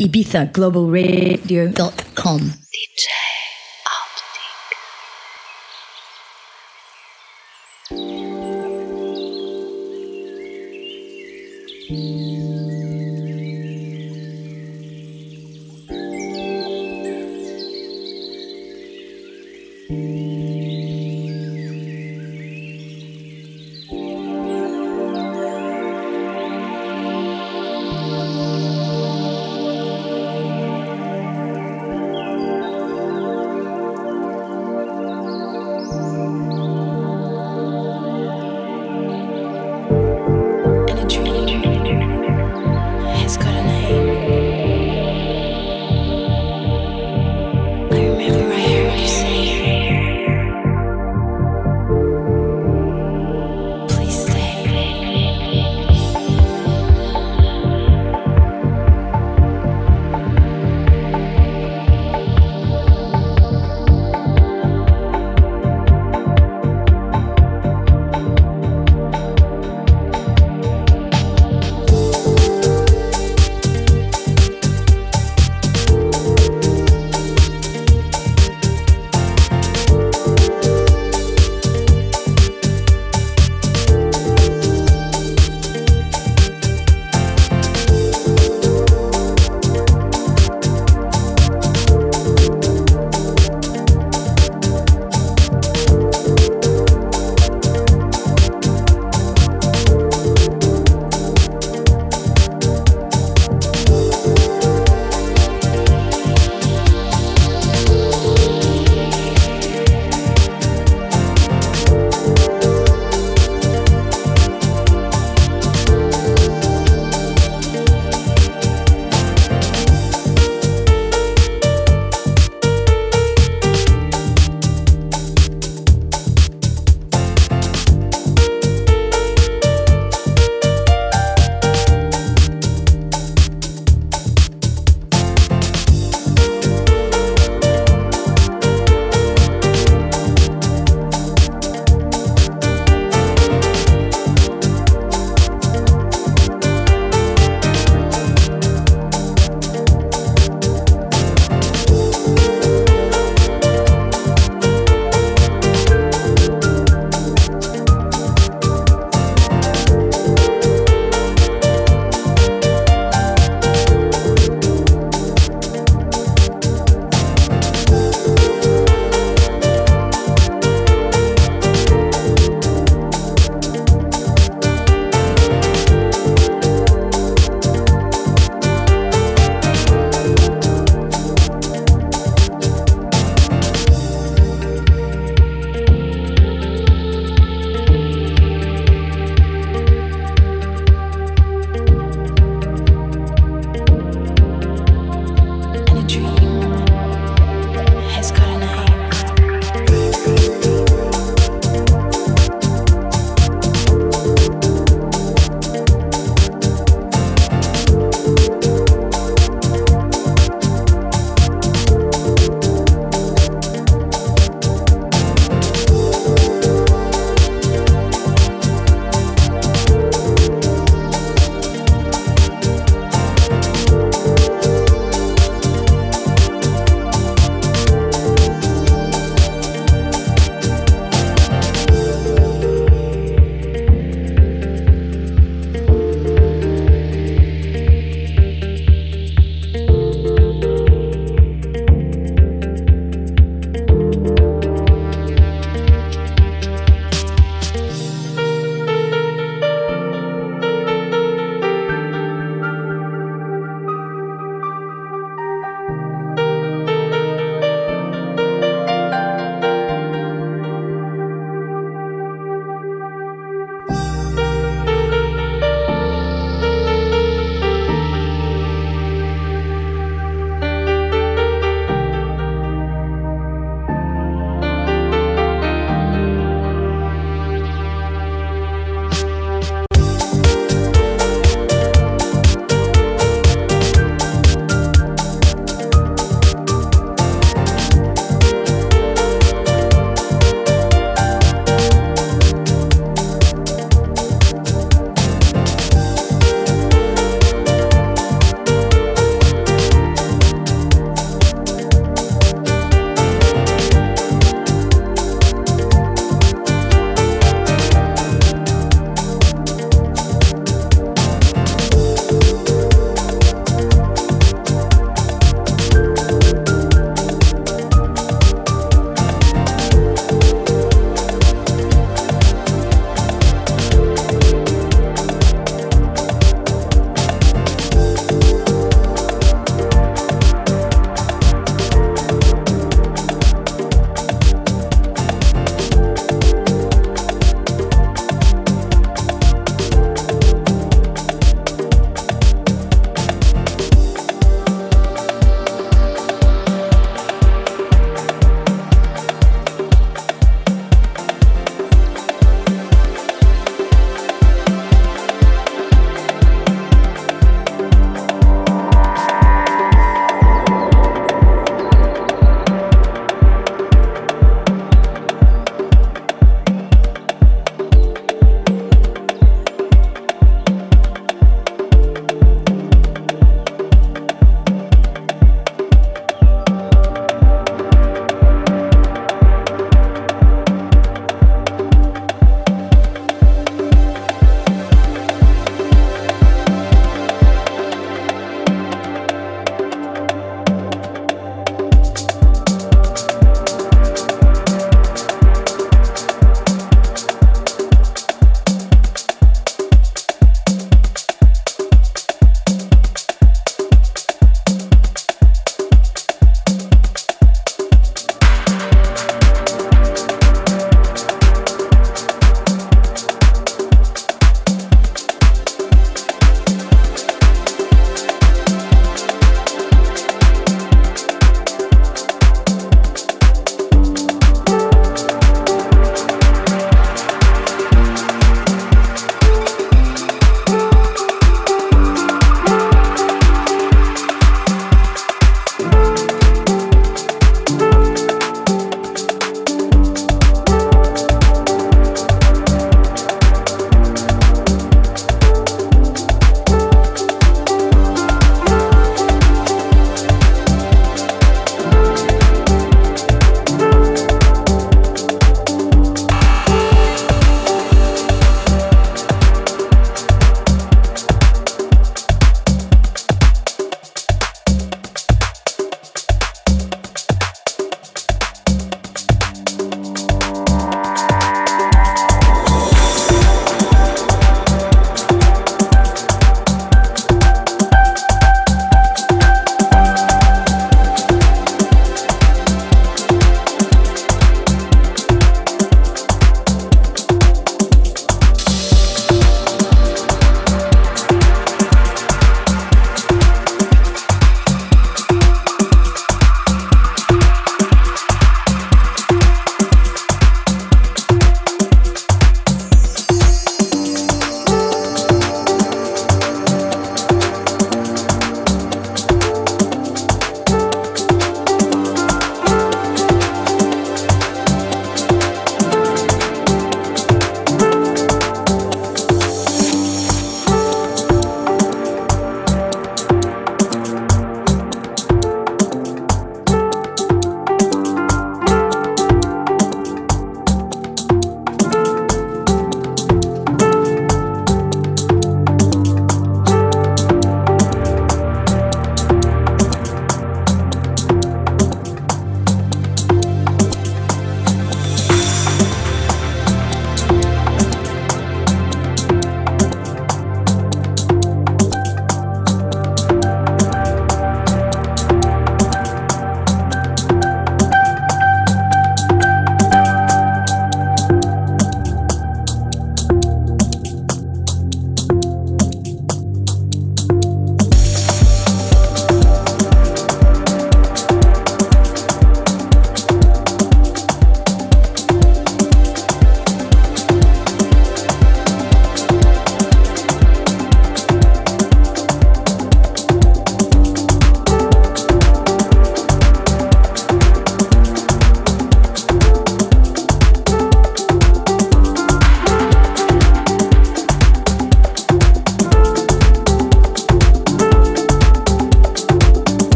ibizaglobalradio.com. DJ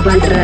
பண்ற